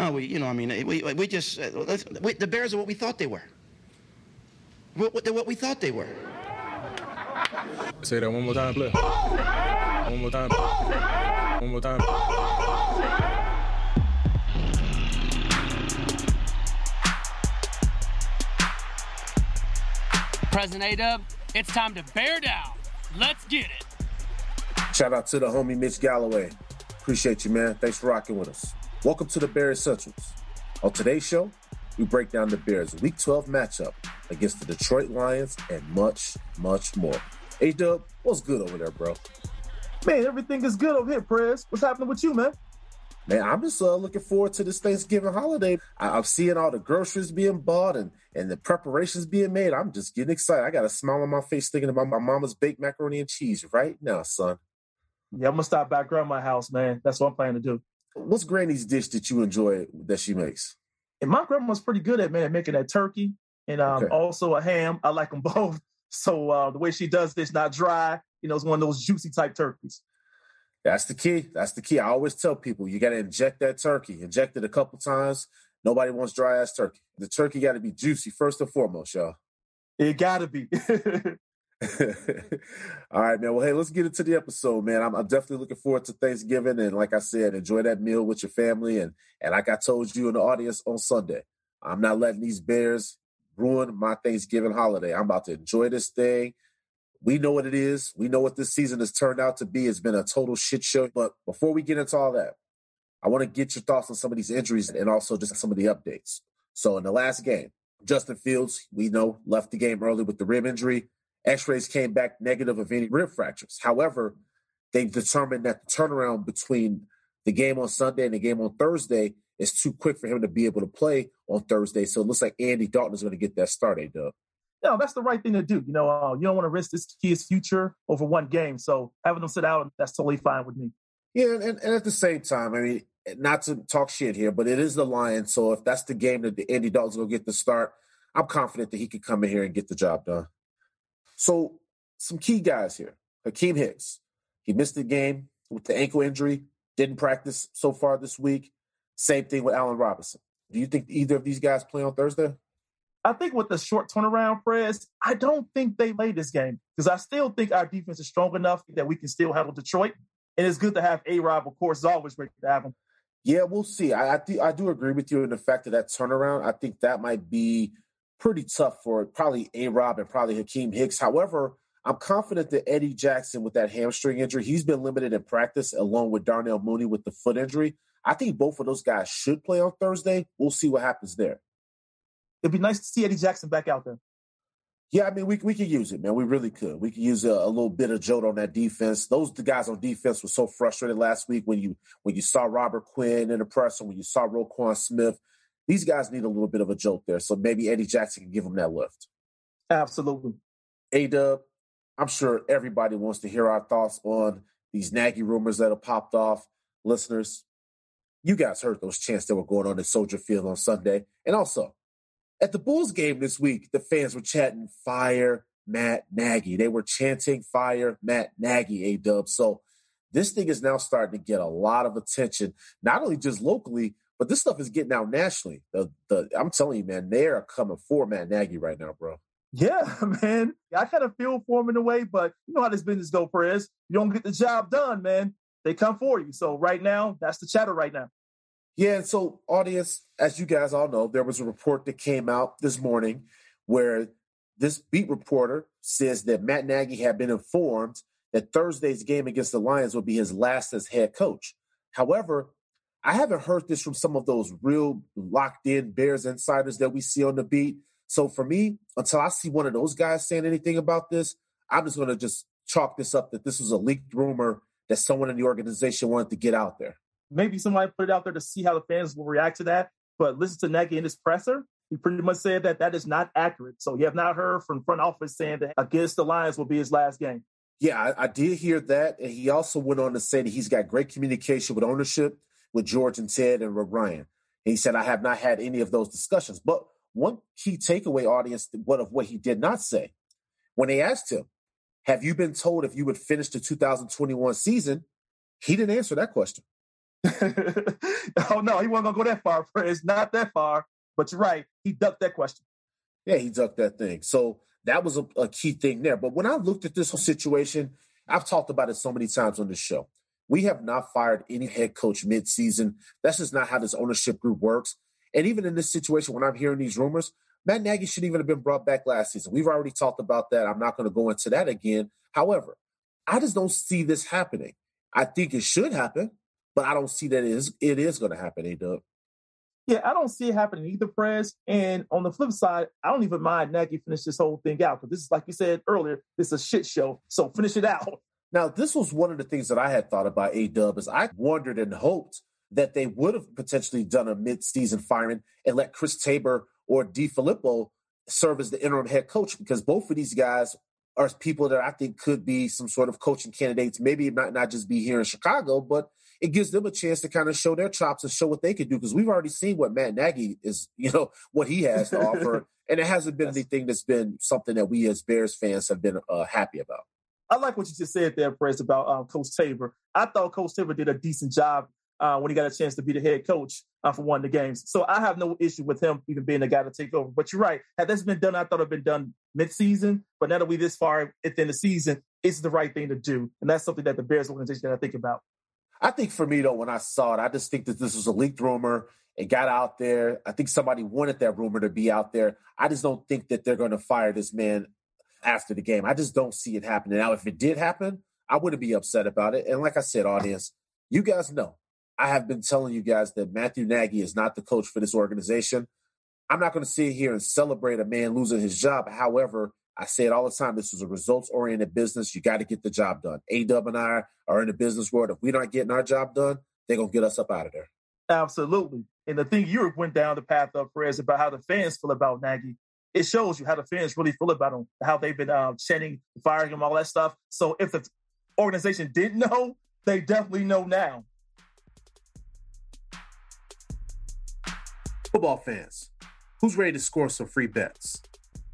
No, we, you know, I mean, we, we just, uh, we, the Bears are what we thought they were. What, what, they're what we thought they were. Say that one more time, play. One more time. One more time. President A-Dub, it's time to bear down. Let's get it. Shout out to the homie Mitch Galloway. Appreciate you, man. Thanks for rocking with us. Welcome to the Bears Essentials. On today's show, we break down the Bears' Week 12 matchup against the Detroit Lions and much, much more. Hey, Dub, what's good over there, bro? Man, everything is good over here, Prez. What's happening with you, man? Man, I'm just uh, looking forward to this Thanksgiving holiday. I- am seeing all the groceries being bought and, and the preparations being made. I'm just getting excited. I got a smile on my face thinking about my mama's baked macaroni and cheese right now, son. Yeah, I'm gonna stop by grandma's house, man. That's what I'm planning to do. What's Granny's dish that you enjoy that she makes? And my grandma's pretty good at man making that turkey and um, okay. also a ham. I like them both. So uh, the way she does this, not dry. You know, it's one of those juicy type turkeys. That's the key. That's the key. I always tell people you got to inject that turkey. Inject it a couple times. Nobody wants dry ass turkey. The turkey got to be juicy first and foremost, y'all. It got to be. All right, man. Well, hey, let's get into the episode, man. I'm, I'm, definitely looking forward to Thanksgiving, and like I said, enjoy that meal with your family. And and like I told you in the audience on Sunday, I'm not letting these Bears ruin my Thanksgiving holiday. I'm about to enjoy this thing. We know what it is. We know what this season has turned out to be. It's been a total shit show. But before we get into all that, I want to get your thoughts on some of these injuries and also just some of the updates. So in the last game, Justin Fields, we know, left the game early with the rib injury. X-rays came back negative of any rib fractures. However, they determined that the turnaround between the game on Sunday and the game on Thursday is too quick for him to be able to play on Thursday. So it looks like Andy Dalton is going to get that start, A Dub no, that's the right thing to do. You know, uh, you don't want to risk this kid's future over one game. So having them sit out, that's totally fine with me. Yeah, and, and at the same time, I mean, not to talk shit here, but it is the Lions. So if that's the game that the Andy Dalton's going to get the start, I'm confident that he could come in here and get the job done. So some key guys here. Akiem Hicks. He missed the game with the ankle injury, didn't practice so far this week. Same thing with Allen Robinson. Do you think either of these guys play on Thursday? I think with the short turnaround, Prez, I don't think they lay this game because I still think our defense is strong enough that we can still handle Detroit. And it's good to have A Rob, of course, it's always great to have him. Yeah, we'll see. I I, th- I do agree with you in the fact that that turnaround, I think that might be pretty tough for probably A Rob and probably Akiem Hicks. However, I'm confident that Eddie Jackson with that hamstring injury, he's been limited in practice along with Darnell Mooney with the foot injury. I think both of those guys should play on Thursday. We'll see what happens there it'd be nice to see Eddie Jackson back out there. Yeah, I mean, we we could use it, man. We really could. We could use a, a, little bit of jolt on that defense. Those the guys on defense were so frustrated last week when you when you saw Robert Quinn in the press and when you saw Roquan Smith. These guys need a little bit of a jolt there. So maybe Eddie Jackson can give them that lift. Absolutely. A Dub, I'm sure everybody wants to hear our thoughts on these Nagy rumors that have popped off. Listeners, you guys heard those chants that were going on at Soldier Field on Sunday. And also, at the Bulls game this week, the fans were chanting fire Matt Nagy. They were chanting fire Matt Nagy, A dub. So this thing is now starting to get a lot of attention, not only just locally, but this stuff is getting out nationally. The, the I'm telling you, man, they are coming for Matt Nagy right now, bro. Yeah, man. I kind of feel for him in a way, but you know how this business go, Perez. You don't get the job done, man. They come for you. So right now, that's the chatter right now. Yeah, and so audience, as you guys all know, there was a report that came out this morning where this beat reporter says that Matt Nagy had been informed that Thursday's game against the Lions would be his last as head coach. However, I haven't heard this from some of those real locked in Bears insiders that we see on the beat. So for me, until I see one of those guys saying anything about this, I'm just going to just chalk this up that this was a leaked rumor that someone in the organization wanted to get out there maybe somebody put it out there to see how the fans will react to that. But listen to Nagy in his presser. He pretty much said that that is not accurate. So you have not heard from front office saying that against the Lions will be his last game. Yeah, I, I did hear that. And he also went on to say that he's got great communication with ownership, with George and Ted and with Ryan. He said, I have not had any of those discussions. But one key takeaway, audience, what of what he did not say. When they asked him, have you been told if you would finish the 2021 season? He didn't answer that question. oh no, he wasn't gonna go that far. It's not that far. But you're right. He ducked that question. Yeah, he ducked that thing. So that was a, a key thing there. But when I looked at this whole situation, I've talked about it so many times on this show. We have not fired any head coach midseason. That's just not how this ownership group works. And even in this situation, when I'm hearing these rumors, Matt Nagy should even have been brought back last season. We've already talked about that. I'm not going to go into that again. However, I just don't see this happening. I think it should happen, but I don't see that it is, it is going to happen, A Dub. Yeah, I don't see it happening either, Prez. And on the flip side, I don't even mind Nagy finish this whole thing out because this is, like you said earlier, this is a shit show. So finish it out. Now, this was one of the things that I had thought about A Dub is I wondered and hoped that they would have potentially done a mid-season firing and let Chris Tabor or D. Filippo serve as the interim head coach because both of these guys are people that I think could be some sort of coaching candidates. Maybe it might not just be here in Chicago, but it gives them a chance to kind of show their chops and show what they can do because we've already seen what Matt Nagy is, you know, what he has to offer. And it hasn't been anything that's been something that we as Bears fans have been uh, happy about. I like what you just said there, Prez, about um, Coach Tabor. I thought Coach Tabor did a decent job uh, when he got a chance to be the head coach uh, for one of the games. So I have no issue with him even being the guy to take over. But you're right. Had this been done, I thought it had been done mid-season. But now that we this far within the season, it's the right thing to do. And that's something that the Bears organization got to think about. I think for me, though, when I saw it, I just think that this was a leaked rumor. It got out there. I think somebody wanted that rumor to be out there. I just don't think that they're going to fire this man after the game. I just don't see it happening. Now, if it did happen, I wouldn't be upset about it. And like I said, audience, you guys know I have been telling you guys that Matthew Nagy is not the coach for this organization. I'm not going to sit here and celebrate a man losing his job. However, I say it all the time. This is a results oriented business. You got to get the job done. AW and I are in the business world. If we're not getting our job done, they're going to get us up out of there. Absolutely. And the thing you went down the path of, Perez, about how the fans feel about Nagy, it shows you how the fans really feel about him, how they've been um, chanting, firing him, all that stuff. So if the organization didn't know, they definitely know now. Football fans, who's ready to score some free bets?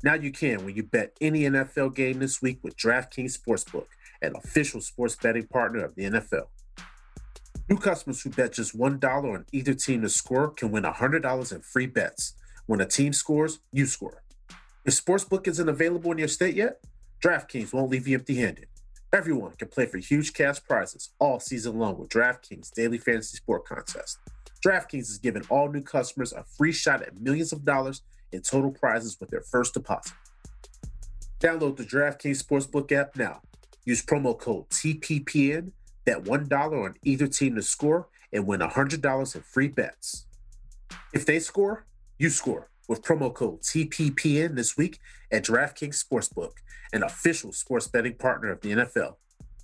Now you can when you bet any NFL game this week with DraftKings Sportsbook, an official sports betting partner of the NFL. New customers who bet just $1 on either team to score can win $100 in free bets. When a team scores, you score. If Sportsbook isn't available in your state yet, DraftKings won't leave you empty handed. Everyone can play for huge cash prizes all season long with DraftKings Daily Fantasy Sport Contest. DraftKings is giving all new customers a free shot at millions of dollars in total prizes with their first deposit. Download the DraftKings Sportsbook app now. Use promo code TPPN, bet $1 on either team to score, and win $100 in free bets. If they score, you score with promo code TPPN this week at DraftKings Sportsbook, an official sports betting partner of the NFL.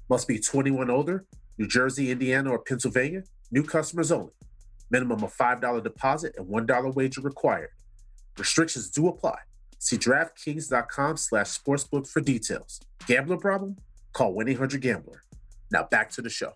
Must be 21 older, New Jersey, Indiana, or Pennsylvania. New customers only. Minimum of $5 deposit and $1 wager required. Restrictions do apply. See DraftKings.com slash sportsbook for details. Gambler problem? Call 1-800-GAMBLER. Now back to the show.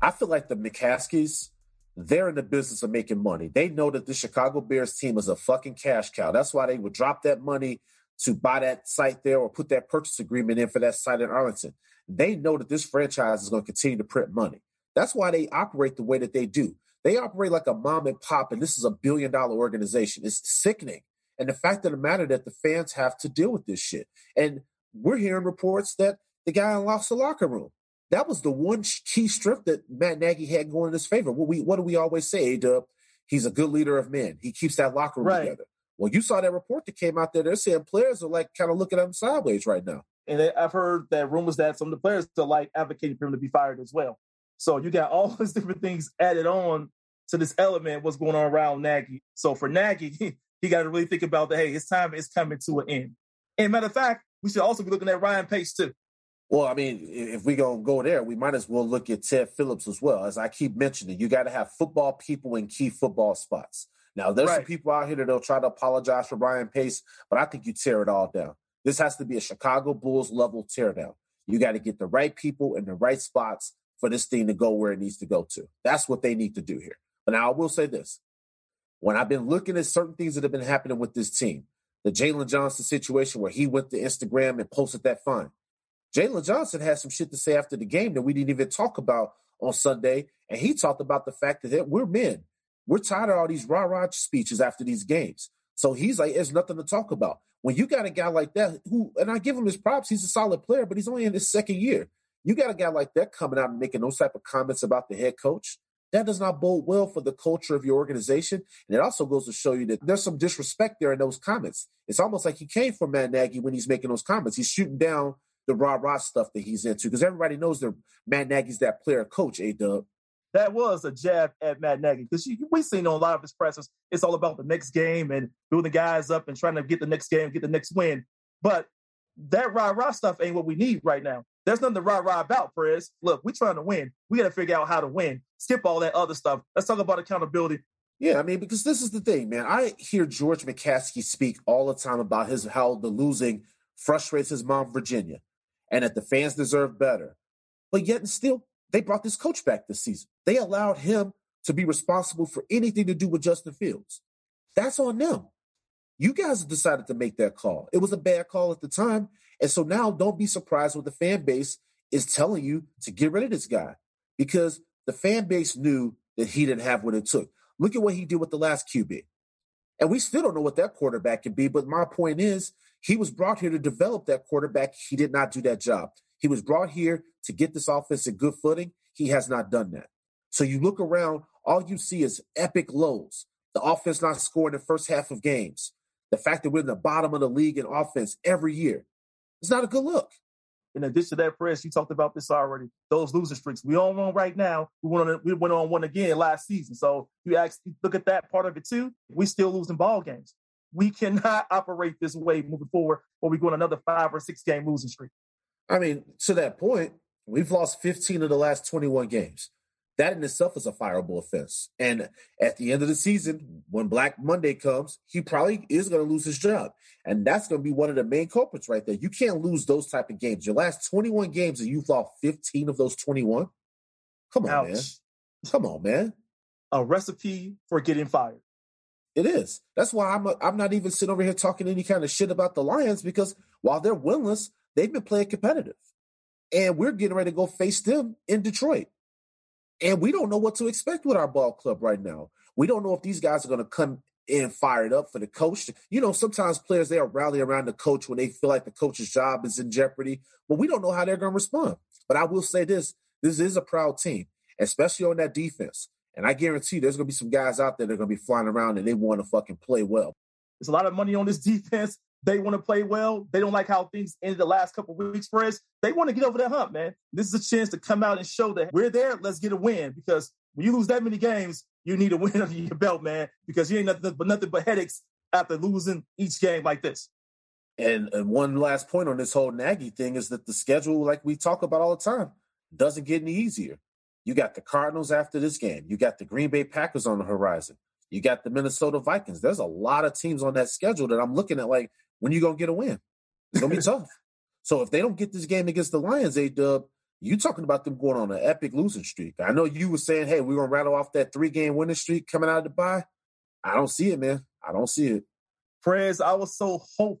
I feel like the McCaskies, they're in the business of making money. They know that the Chicago Bears team is a fucking cash cow. That's why they would drop that money to buy that site there or put that purchase agreement in for that site in Arlington. They know that this franchise is going to continue to print money. That's why they operate the way that they do. They operate like a mom and pop, and this is a billion dollar organization. It's sickening. And the fact of the matter that the fans have to deal with this shit. And we're hearing reports that the guy lost the locker room. That was the one key strip that Matt Nagy had going in his favor. What we what do we always say, Dub? He's a good leader of men. He keeps that locker room Right. together. Well, you saw that report that came out there. They're saying players are like kind of looking at him sideways right now. And I've heard that rumors that some of the players are like advocating for him to be fired as well. So you got all these different things added on to this element, what's going on around Nagy. So for Nagy, he, he got to really think about that. Hey, his time is coming to an end. And matter of fact, we should also be looking at Ryan Pace too. Well, I mean, if we gonna go there, we might as well look at Ted Phillips as well. As I keep mentioning, you got to have football people in key football spots. Now, there's some people out here that'll try to apologize for Ryan Pace, but I think you tear it all down. This has to be a Chicago Bulls level teardown. You got to get the right people in the right spots for this thing to go where it needs to go to. That's what they need to do here. But now I will say this: when I've been looking at certain things that have been happening with this team, the Jaylon Johnson situation where he went to Instagram and posted that fine. Jaylon Johnson had some shit to say after the game that we didn't even talk about on Sunday. And he talked about the fact that we're men. We're tired of all these rah rah speeches after these games. So he's like, there's nothing to talk about. When you got a guy like that, who, and I give him his props, he's a solid player, but he's only in his second year. You got a guy like that coming out and making those type of comments about the head coach. That does not bode well for the culture of your organization. And it also goes to show you that there's some disrespect there in those comments. It's almost like he came from Matt Nagy when he's making those comments. He's shooting down the rah rah stuff that he's into because everybody knows that Matt Nagy's that player coach, A Dub. That was a jab at Matt Nagy because we've seen on a lot of his pressers, it's all about the next game and building the guys up and trying to get the next game, get the next win. But that rah rah stuff ain't what we need right now. There's nothing to rah rah about, Perez. Look, we're trying to win. We got to figure out how to win. Skip all that other stuff. Let's talk about accountability. Yeah, I mean, because this is the thing, man. I hear George McCaskey speak all the time about his how the losing frustrates his mom, Virginia, and that the fans deserve better. But yet and still, they brought this coach back this season. They allowed him to be responsible for anything to do with Justin Fields. That's on them. You guys have decided to make that call. It was a bad call at the time. And so now don't be surprised when the fan base is telling you to get rid of this guy because the fan base knew that he didn't have what it took. Look at what he did with the last QB. And we still don't know what that quarterback can be. But my point is, he was brought here to develop that quarterback. He did not do that job. He was brought here to get this offense in good footing. He has not done that. So you look around, all you see is epic lows. The offense not scoring the first half of games. The fact that we're in the bottom of the league in offense every year. It's not a good look. In addition to that, press, you talked about this already. Those losing streaks. We on one right now. We went on we went on one again last season. So you actually look at that part of it too. We still losing ball games. We cannot operate this way moving forward, or we go on another five or six game losing streak. I mean, to that point, we've lost 15 of the last 21 games that in itself is a fireable offense. And at the end of the season, when Black Monday comes, he probably is going to lose his job. And that's going to be one of the main culprits right there. You can't lose those type of games. Your last 21 games and you've lost 15 of those 21. Come on, Ouch. man. Come on, man. A recipe for getting fired. It is. That's why I'm a, I'm not even sitting over here talking any kind of shit about the Lions because while they're winless, they've been playing competitive. And we're getting ready to go face them in Detroit. And we don't know what to expect with our ball club right now. We don't know if these guys are going to come in fired up for the coach. You know, sometimes players they are rally around the coach when they feel like the coach's job is in jeopardy, but we don't know how they're going to respond. But I will say this: this is a proud team, especially on that defense. And I guarantee there's going to be some guys out there that are going to be flying around and they want to fucking play well. There's a lot of money on this defense. They want to play well. They don't like how things ended the last couple weeks for us. They want to get over that hump, man. This is a chance to come out and show that we're there. Let's get a win because when you lose that many games, you need a win under your belt, man, because you ain't nothing but nothing but headaches after losing each game like this. And, and one last point on this whole Nagy thing is that the schedule, like we talk about all the time, doesn't get any easier. You got the Cardinals after this game. You got the Green Bay Packers on the horizon. You got the Minnesota Vikings. There's a lot of teams on that schedule that I'm looking at like, when you gonna get a win? It's gonna be tough. So if they don't get this game against the Lions, A Dub, you talking about them going on an epic losing streak. I know you were saying, hey, we're gonna rattle off that three game winning streak coming out of the bye. I don't see it, man. I don't see it. Prez, I was so hopeful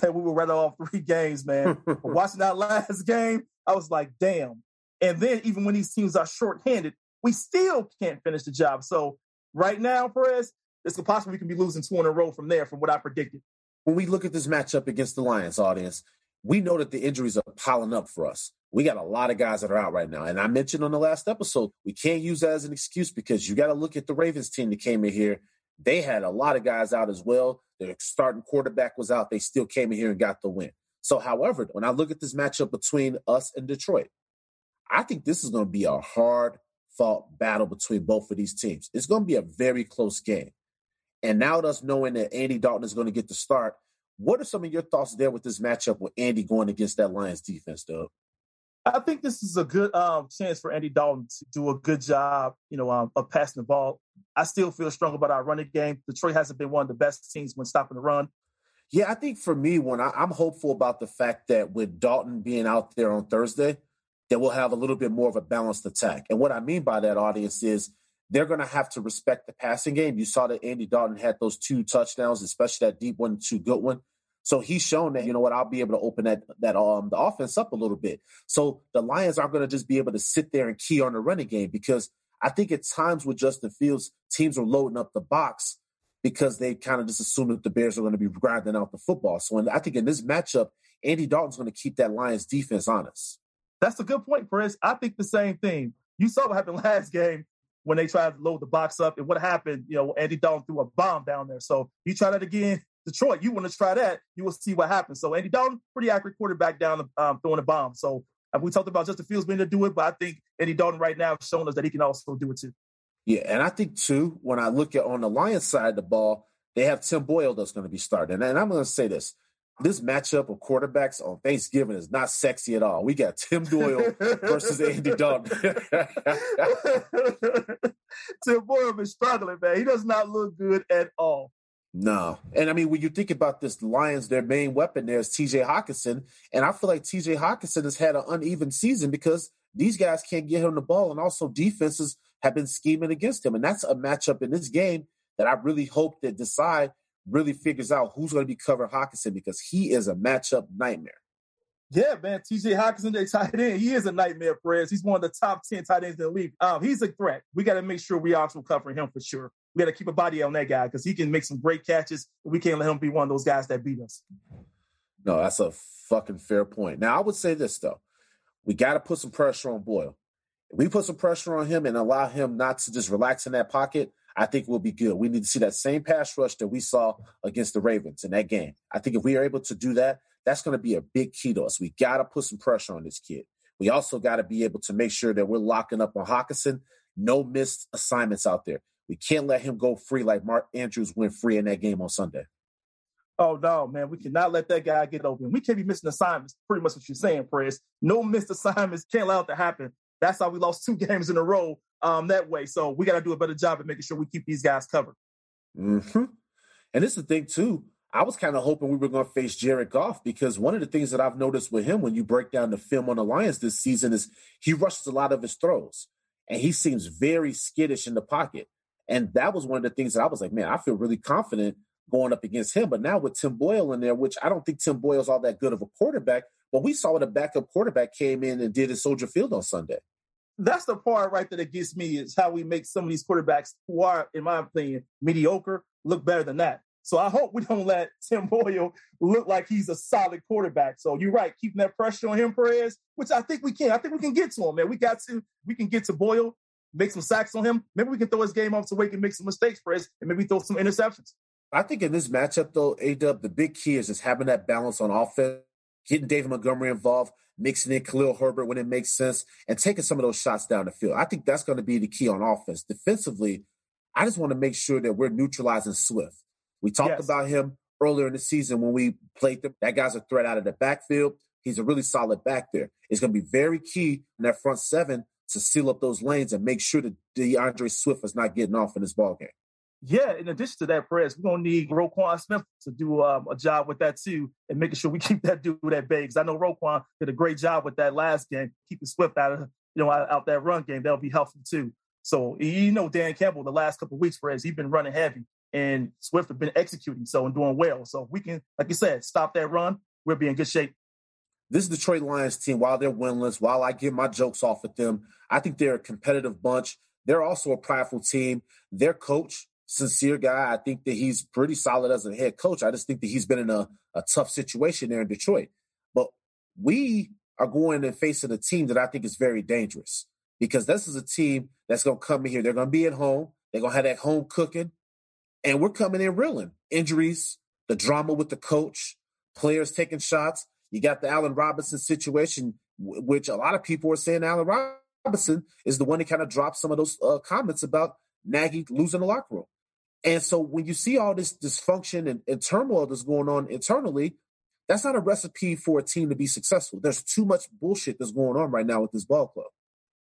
that we would rattle off three games, man. watching that last game, I was like, damn. And then even when these teams are shorthanded, we still can't finish the job. So right now, Perez, it's possible we can be losing two in a row from there, from what I predicted when we look at this matchup against the Lions audience, we know that the injuries are piling up for us. We got a lot of guys that are out right now. And I mentioned on the last episode, we can't use that as an excuse because you got to look at the Ravens team that came in here. They had a lot of guys out as well. Their starting quarterback was out. They still came in here and got the win. So, however, when I look at this matchup between us and Detroit, I think this is going to be a hard fought battle between both of these teams. It's going to be a very close game. And now us knowing that Andy Dalton is going to get the start, what are some of your thoughts there with this matchup with Andy going against that Lions defense, Doug? I think this is a good um, chance for Andy Dalton to do a good job, you know, um, of passing the ball. I still feel strong about our running game. Detroit hasn't been one of the best teams when stopping the run. Yeah, I think for me, when I, I'm hopeful about the fact that with Dalton being out there on Thursday, that we'll have a little bit more of a balanced attack. And what I mean by that, audience, is they're going to have to respect the passing game. You saw that Andy Dalton had those two touchdowns, especially that deep one, two good one. So he's shown that, you know what, I'll be able to open that that um the offense up a little bit. So the Lions aren't going to just be able to sit there and key on the running game because I think at times with Justin Fields, teams are loading up the box because they kind of just assume that the Bears are going to be grinding out the football. So I think in this matchup, Andy Dalton's going to keep that Lions defense honest. That's a good point, Chris. I think the same thing. You saw what happened last game when they tried to load the box up and what happened, you know, Andy Dalton threw a bomb down there. So you try that again, Detroit, you want to try that, you will see what happens. So Andy Dalton, pretty accurate quarterback down um, throwing a bomb. So uh, we talked about Justin Fields being to do it, but I think Andy Dalton right now has shown us that he can also do it too. Yeah, and I think too, when I look at on the Lions side of the ball, they have Tim Boyle that's going to be starting. And I'm going to say this. This matchup of quarterbacks on Thanksgiving is not sexy at all. We got Tim Boyle versus Andy Dalton. Tim Boyle been struggling, man. He does not look good at all. No. And I mean, when you think about this Lions, their main weapon there is TJ Hockenson. And I feel like TJ Hockenson has had an uneven season because these guys can't get him the ball. And also defenses have been scheming against him. And that's a matchup in this game that I really hope that Desai really figures out who's going to be covering Hockenson because he is a matchup nightmare. Yeah, man. TJ Hockenson, they tight end. He is a nightmare, Perez. He's one of the top 10 tight ends in the league. Um, he's a threat. We got to make sure we also cover him for sure. We got to keep a body on that guy because he can make some great catches. We can't let him be one of those guys that beat us. No, that's a fucking fair point. Now, I would say this, though. We got to put some pressure on Boyle. If we put some pressure on him and allow him not to just relax in that pocket, I think we'll be good. We need to see that same pass rush that we saw against the Ravens in that game. I think if we are able to do that, that's going to be a big key to us. We got to put some pressure on this kid. We also got to be able to make sure that we're locking up on Hockenson. No missed assignments out there. We can't let him go free like Mark Andrews went free in that game on Sunday. Oh no, man, we cannot let that guy get open. We can't be missing assignments. Pretty much what you're saying, Press. No missed assignments. Can't allow it to happen. That's how we lost two games in a row um, that way. So we got to do a better job of making sure we keep these guys covered. Mm-hmm. And this is the thing too. I was kind of hoping we were going to face Jared Goff because one of the things that I've noticed with him when you break down the film on the Lions this season is he rushes a lot of his throws and he seems very skittish in the pocket. And that was one of the things that I was like, man, I feel really confident going up against him. But now with Tim Boyle in there, which I don't think Tim Boyle's all that good of a quarterback, but we saw what a backup quarterback came in and did at Soldier Field on Sunday that's the part right that it gets me is how we make some of these quarterbacks who are, in my opinion, mediocre look better than that. So I hope we don't let Tim Boyle look like he's a solid quarterback. So you're right, keeping that pressure on him, Perez, which I think we can. I think we can get to him, man. We got to, we can get to Boyle, make some sacks on him. Maybe we can throw his game off so we can make some mistakes, Perez, and maybe throw some interceptions. I think in this matchup, though, A Dub, the big key is just having that balance on offense, getting David Montgomery involved, mixing in Khalil Herbert when it makes sense, and taking some of those shots down the field. I think that's going to be the key on offense. Defensively, I just want to make sure that we're neutralizing Swift. We talked yes. about him earlier in the season when we played them. That guy's a threat out of the backfield. He's a really solid back there. It's going to be very key in that front seven to seal up those lanes and make sure that D'Andre Swift is not getting off in this ball game. Yeah, in addition to that, Perez, we're gonna need Roquan Smith to do um, a job with that too, and making sure we keep that dude at bay. Because I know Roquan did a great job with that last game, keeping Swift out of you know out, out that run game. That'll be helpful too. So you know, Dan Campbell, the last couple weeks, Perez, he's been running heavy, and Swift have been executing so and doing well. So if we can, like you said, stop that run. We'll be in good shape. This Detroit Lions team, while they're winless, while I get my jokes off at them, I think they're a competitive bunch. They're also a prideful team. Their coach sincere guy. I think that he's pretty solid as a head coach. I just think that he's been in a, a tough situation there in Detroit. But we are going and facing a team that I think is very dangerous because this is a team that's going to come in here. They're going to be at home. They're going to have that home cooking. And we're coming in reeling. Injuries, the drama with the coach, players taking shots. You got the Allen Robinson situation, which a lot of people are saying Allen Robinson is the one that kind of dropped some of those uh, comments about Nagy losing the locker room. And so when you see all this dysfunction and, and, turmoil that's going on internally, that's not a recipe for a team to be successful. There's too much bullshit that's going on right now with this ball club.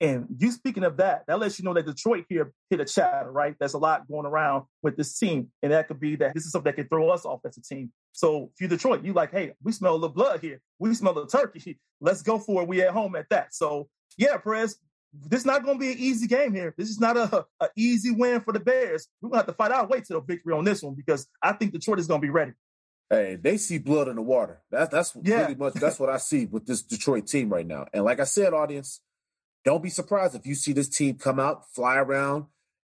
And you speaking of that, that lets you know that Detroit here hit a chatter, right? There's a lot going around with this team. And that could be that this is something that could throw us off as a team. So if you're Detroit, you like, hey, we smell the blood here. We smell the turkey. Let's go for it. We at home at that. So yeah, Perez, this is not going to be an easy game here. This is not a, a easy win for the Bears. We're going to have to fight our way to the victory on this one because I think Detroit is going to be ready. Hey, they see blood in the water. That's that's Yeah. pretty much that's what I see with this Detroit team right now. And like I said, audience, don't be surprised if you see this team come out, fly around.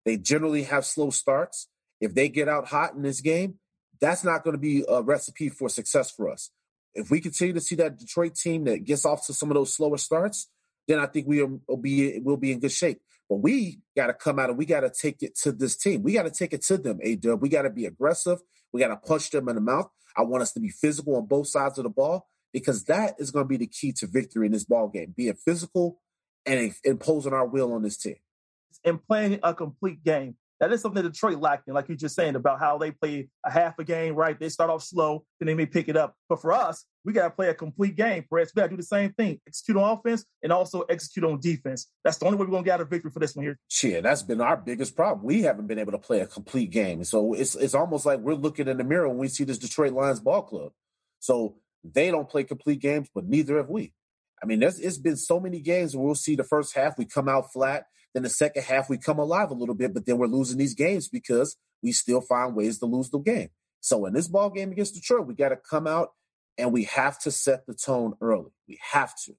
They generally have slow starts. If they get out hot in this game, that's not going to be a recipe for success for us. If we continue to see that Detroit team that gets off to some of those slower starts, then I think we will be will be in good shape. But we got to come out and we got to take it to this team. We got to take it to them. A Dub. We got to be aggressive. We got to punch them in the mouth. I want us to be physical on both sides of the ball because that is going to be the key to victory in this ball game. Being physical and imposing our will on this team. and playing a complete game. That is something Detroit lacked, in, like you just saying about how they play a half a game, right? They start off slow, then they may pick it up. But for us, we got to play a complete game, Perez. We got to do the same thing, execute on offense and also execute on defense. That's the only way we're going to get a victory for this one here. Shit, that's been our biggest problem. We haven't been able to play a complete game. So it's it's almost like we're looking in the mirror when we see this Detroit Lions ball club. So they don't play complete games, but neither have we. I mean, there's it's been so many games where we'll see the first half we come out flat, then the second half we come alive a little bit, but then we're losing these games because we still find ways to lose the game. So in this ball game against Detroit, we got to come out and we have to set the tone early. We have to.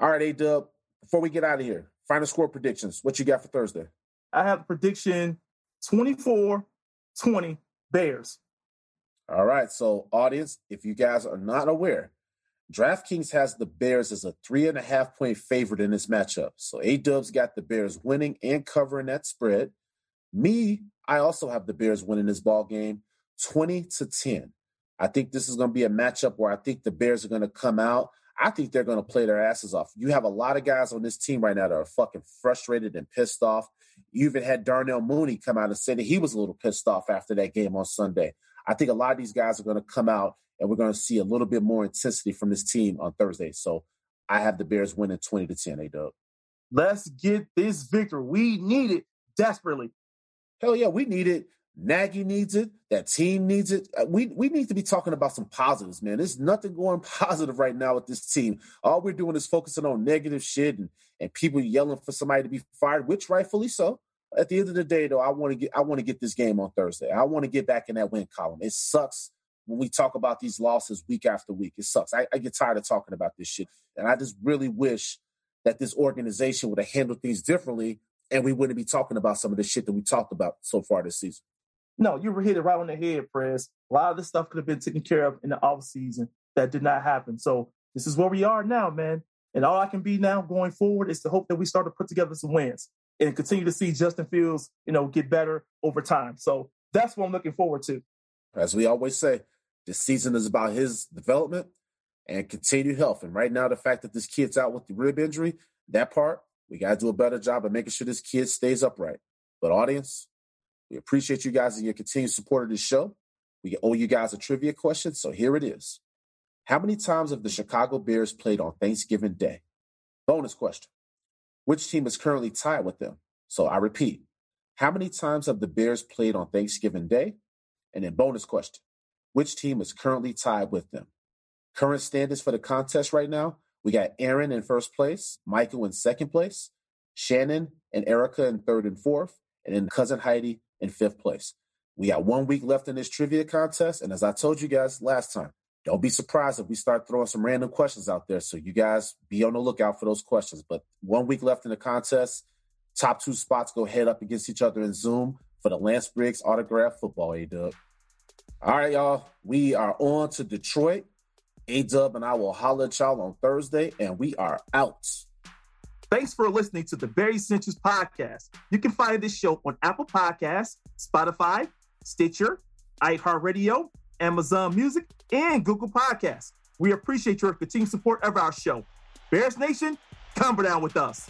All right, A Dub. Before we get out of here, final score predictions. What you got for Thursday? I have a prediction 24 20 Bears. All right. So, audience, if you guys are not aware, DraftKings has the Bears as a three and a half point favorite in this matchup. So, A Dub's got the Bears winning and covering that spread. Me, I also have the Bears winning this ball game 20 to 10. I think this is going to be a matchup where I think the Bears are going to come out. I think they're going to play their asses off. You have a lot of guys on this team right now that are fucking frustrated and pissed off. You even had Darnell Mooney come out and say that he was a little pissed off after that game on Sunday. I think a lot of these guys are going to come out and we're going to see a little bit more intensity from this team on Thursday. So I have the Bears winning 20 to 10, A Dub. Let's get this victory. We need it desperately. Hell yeah, we need it. Nagy needs it. That team needs it. Uh, We we need to be talking about some positives, man. There's nothing going positive right now with this team. All we're doing is focusing on negative shit and, and people yelling for somebody to be fired, which rightfully so. At the end of the day, though, I want to get I want to get this game on Thursday. I want to get back in that win column. It sucks when we talk about these losses week after week. It sucks. I, I get tired of talking about this shit, and I just really wish that this organization would have handled things differently, and we wouldn't be talking about some of the shit that we talked about so far this season. No, you were hit it right on the head, Prez. A lot of this stuff could have been taken care of in the off season. That did not happen. So this is where we are now, man. And all I can be now going forward is to hope that we start to put together some wins and continue to see Justin Fields, you know, get better over time. So that's what I'm looking forward to. As we always say, this season is about his development and continued health. And right now, the fact that this kid's out with the rib injury, that part, we got to do a better job of making sure this kid stays upright. But, audience, we appreciate you guys and your continued support of this show. We owe you guys a trivia question, so here it is. How many times have the Chicago Bears played on Thanksgiving Day? Bonus question. Which team is currently tied with them? So I repeat, how many times have the Bears played on Thanksgiving Day? And then bonus question. Which team is currently tied with them? Current standings for the contest right now, we got Aaron in first place, Michael in second place, Shannon and Erica in third and fourth, and then cousin Heidi in fifth place. We got one week left in this trivia contest, and as I told you guys last time, don't be surprised if we start throwing some random questions out there. So you guys be on the lookout for those questions. But one week left in the contest. Top two spots go head up against each other in Zoom for the Lance Briggs autograph football, A Dub. All right, y'all. We are on to Detroit. A Dub and I will holler at y'all on Thursday, and we are out. Thanks for listening to the Bears Essentials podcast. You can find this show on Apple Podcasts, Spotify, Stitcher, iHeartRadio, Amazon Music, and Google Podcasts. We appreciate your continued support of our show. Bears Nation, come down with us.